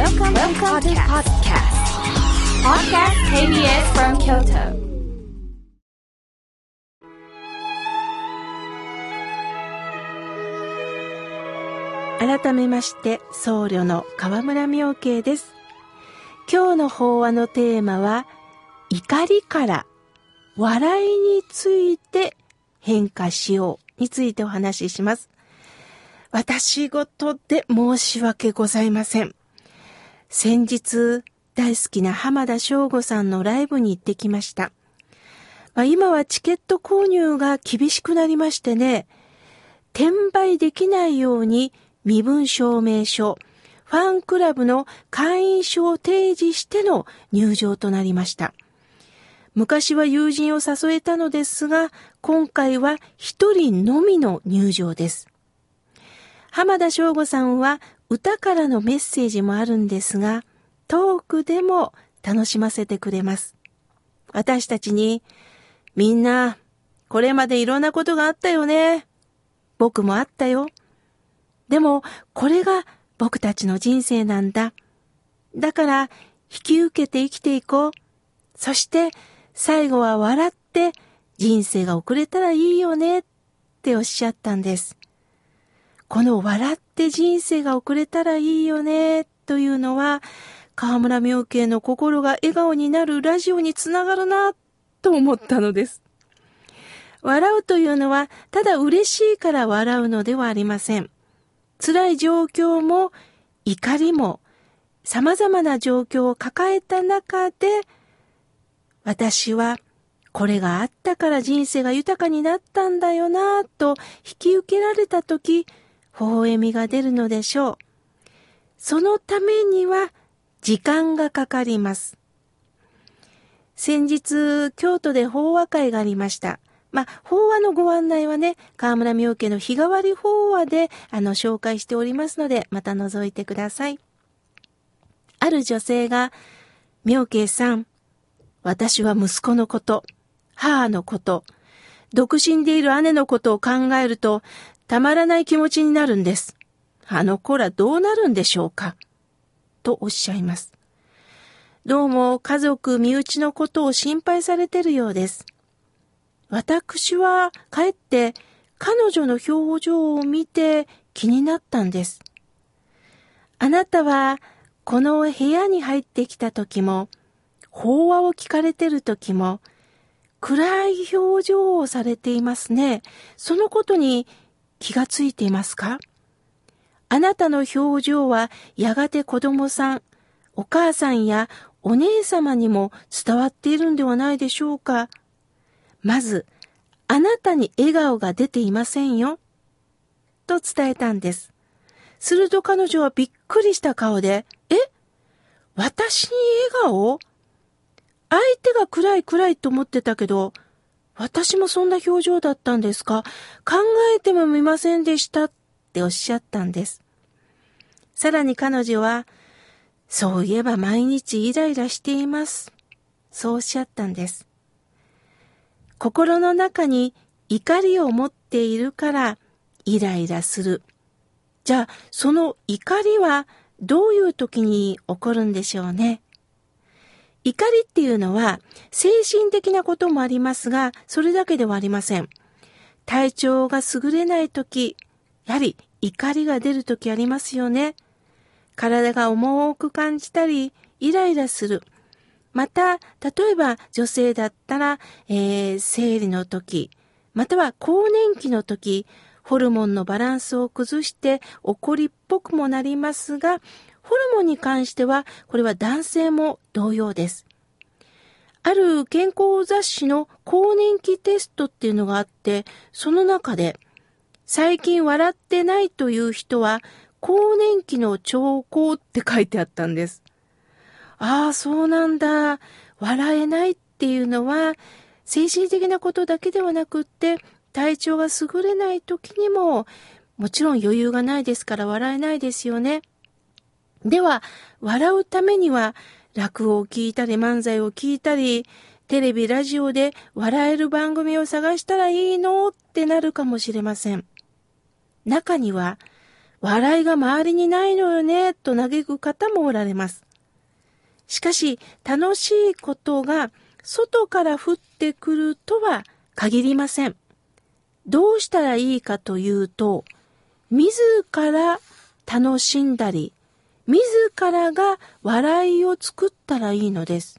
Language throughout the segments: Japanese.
Welcome, Welcome to podcast. Podcast KBS from Kyoto. 改めまして僧侶の河村明慶です今日の法話のテーマは怒りから笑いについて変化しようについてお話しします私事で申し訳ございません先日大好きな浜田省吾さんのライブに行ってきましたまあ、今はチケット購入が厳しくなりましてね、転売できないように身分証明書、ファンクラブの会員証を提示しての入場となりました。昔は友人を誘えたのですが、今回は一人のみの入場です。浜田省吾さんは歌からのメッセージもあるんですが、トークでも楽しませてくれます。私たちに、みんな、これまでいろんなことがあったよね。僕もあったよ。でも、これが僕たちの人生なんだ。だから、引き受けて生きていこう。そして、最後は笑って人生が遅れたらいいよねっておっしゃったんです。この笑って人生が遅れたらいいよねというのは、河村明慶の心が笑顔になるラジオにつながるなと思ったのです。笑うというのは、ただ嬉しいから笑うのではありません。辛い状況も怒りも様々な状況を抱えた中で、私はこれがあったから人生が豊かになったんだよなぁと引き受けられたとき、微笑みが出るのでしょう。そのためには時間がかかります。先日、京都で法話会がありました。まあ、法話のご案内はね、河村明家の日替わり法話で、あの、紹介しておりますので、また覗いてください。ある女性が、明慶さん、私は息子のこと、母のこと、独身でいる姉のことを考えると、たまらない気持ちになるんです。あの子らどうなるんでしょうか？とおっしゃいます。どうも家族、身内のことを心配されてるようです。私はかえって彼女の表情を見て気になったんです。あなたはこの部屋に入ってきた時も、法話を聞かれてる時も、暗い表情をされていますね。そのことに気がついていますか？あなたの表情はやがて子供さん、お母さんやお姉様にも伝わっているんではないでしょうか？まず、あなたに笑顔が出ていませんよ。と伝えたんです。すると彼女はびっくりした顔で、え？私に笑顔？相手が暗い暗いと思ってたけど、私もそんな表情だったんですか？考えてもみませんでしたっておっしゃったんです。さらに彼女は、そういえば毎日イライラしています。そうおっしゃったんです。心の中に怒りを持っているからイライラする。じゃあ、その怒りはどういう時に起こるんでしょうね？怒りっていうのは精神的なこともありますが、それだけではありません。体調が優れない時、やはり怒りが出る時ありますよね。体が重く感じたり、イライラする。また、例えば女性だったら、えー、生理の時、または更年期の時、ホルモンのバランスを崩して怒りっぽくもなりますが、ホルモンに関しては、これは男性も同様です。ある健康雑誌の更年期テストっていうのがあって、その中で、最近笑ってないという人は、更年期の兆候って書いてあったんです。ああ、そうなんだ。笑えないっていうのは、精神的なことだけではなくって、体調が優れない時にも、もちろん余裕がないですから笑えないですよね。では、笑うためには、落語を聞いたり漫才を聞いたり、テレビ、ラジオで笑える番組を探したらいいのってなるかもしれません。中には、笑いが周りにないのよね、と嘆く方もおられます。しかし、楽しいことが外から降ってくるとは限りません。どうしたらいいかというと、自ら楽しんだり、自らが笑いを作ったらいいのです。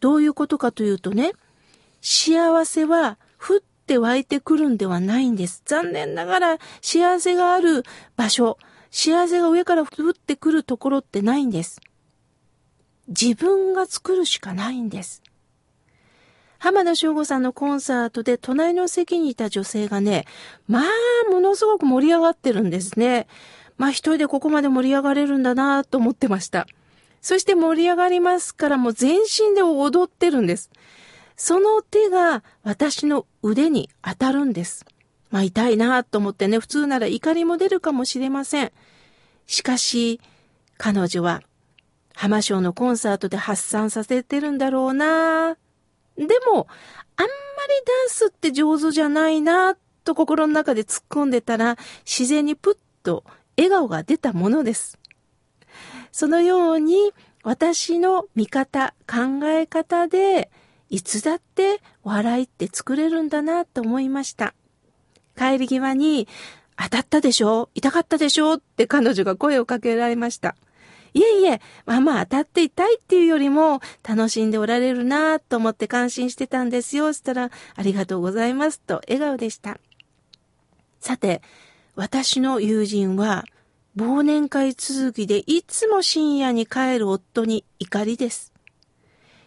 どういうことかというとね、幸せは降って湧いてくるんではないんです。残念ながら幸せがある場所、幸せが上から降ってくるところってないんです。自分が作るしかないんです。浜田省吾さんのコンサートで隣の席にいた女性がね、まあ、ものすごく盛り上がってるんですね。まあ一人でここまで盛り上がれるんだなと思ってました。そして盛り上がりますからもう全身で踊ってるんです。その手が私の腕に当たるんです。まあ痛いなと思ってね、普通なら怒りも出るかもしれません。しかし、彼女は浜省のコンサートで発散させてるんだろうなでも、あんまりダンスって上手じゃないなと心の中で突っ込んでたら、自然にプッと笑顔が出たものです。そのように、私の見方、考え方で、いつだって笑いって作れるんだなと思いました。帰り際に、当たったでしょ？痛かったでしょ？って彼女が声をかけられました。いえいえ、まあまあ当たっていたいっていうよりも楽しんでおられるなと思って感心してたんですよ。そしたら、ありがとうございますと笑顔でした。さて、私の友人は忘年会続きでいつも深夜に帰る夫に怒りです。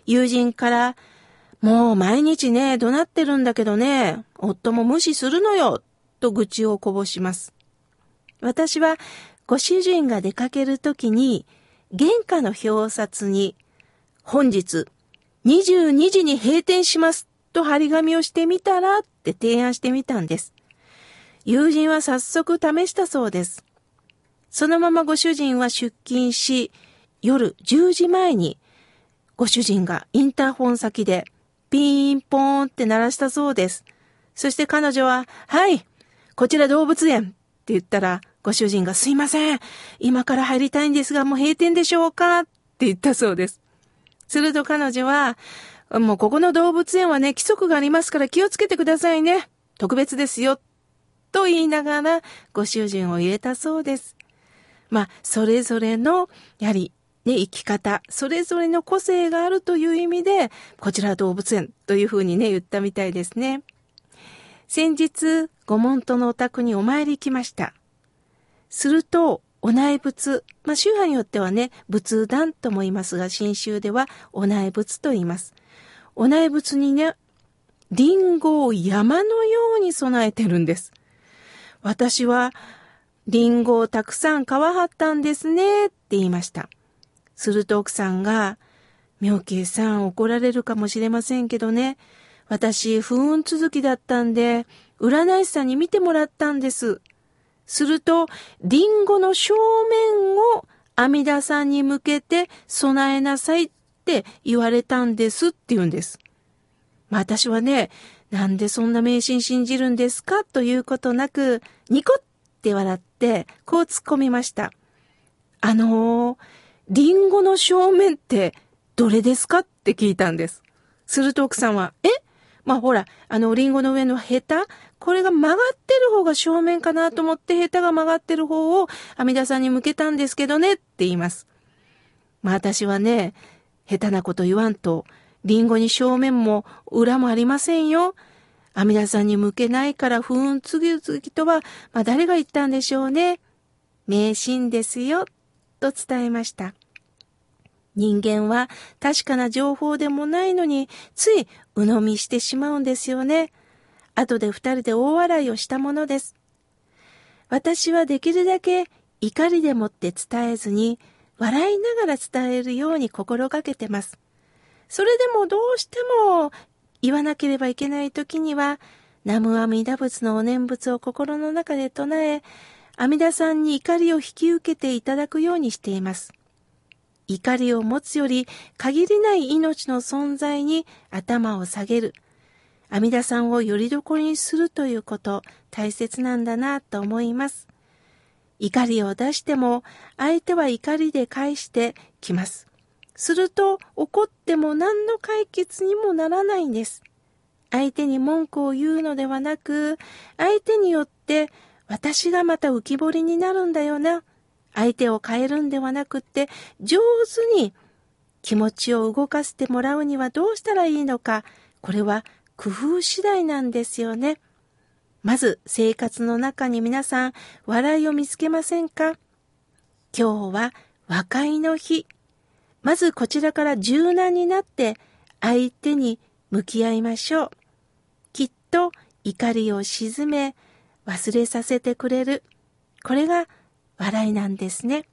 友人から、もう毎日ね、怒鳴ってるんだけどね、夫も無視するのよ、と愚痴をこぼします。私は、ご主人が出かけるときに、玄関の表札に、本日、22時に閉店します、と張り紙をしてみたら、って提案してみたんです。友人は早速試したそうです。そのままご主人は出勤し、夜10時前に、ご主人がインターホン先で、ピンポーンって鳴らしたそうです。そして彼女は、はい、こちら動物園って言ったら、ご主人がすいません。今から入りたいんですが、もう閉店でしょうか？って言ったそうです。すると彼女は、もうここの動物園はね、規則がありますから気をつけてくださいね。特別ですよ。と言いながら、ご主人を入れたそうです。まあ、それぞれの、やはり、ね、生き方、それぞれの個性があるという意味で、こちら動物園というふうにね、言ったみたいですね。先日、御門徒のお宅にお参り行きました。すると、お内仏、まあ、宗派によってはね、仏壇とも言いますが、新宗ではお内仏と言います。お内仏にね、リンゴを山のように備えてるんです。私は、リンゴをたくさん皮張ったんですね、って言いました。すると奥さんが、妙慶さん怒られるかもしれませんけどね、私不運続きだったんで、占い師さんに見てもらったんです。すると、リンゴの正面を阿弥陀さんに向けて備えなさいって言われたんですって言うんです。まあ私はね、なんでそんな迷信信じるんですか？ということなく、ニコって笑って、こう突っ込みました。あのー、リンゴの正面ってどれですか？って聞いたんです。すると奥さんは、え？まあほら、あの、リンゴの上のヘタ？これが曲がってる方が正面かなと思って、ヘタが曲がってる方を阿弥陀さんに向けたんですけどねって言います。まあ私はね、下手なこと言わんと、リンゴに正面も裏もありませんよ。阿弥陀さんに向けないから不運次々とは、まあ誰が言ったんでしょうね。迷信ですよ。と伝えました。人間は確かな情報でもないのに、つい鵜呑みしてしまうんですよね。後で二人で大笑いをしたものです。私はできるだけ怒りでもって伝えずに、笑いながら伝えるように心がけてます。それでもどうしても言わなければいけない時には、南無阿弥陀仏のお念仏を心の中で唱え、阿弥陀さんに怒りを引き受けていただくようにしています。怒りを持つより限りない命の存在に頭を下げる。阿弥陀さんをよりどころにするということ、大切なんだなと思います。怒りを出しても相手は怒りで返してきます。すると怒っても何の解決にもならないんです。相手に文句を言うのではなく、相手によって私がまた浮き彫りになるんだよな。相手を変えるんではなくって、上手に気持ちを動かしてもらうにはどうしたらいいのか、これは工夫次第なんですよね。まず生活の中に皆さん笑いを見つけませんか？今日は和解の日。まずこちらから柔軟になって相手に向き合いましょう。きっと怒りを鎮め忘れさせてくれる。これが笑いなんですね。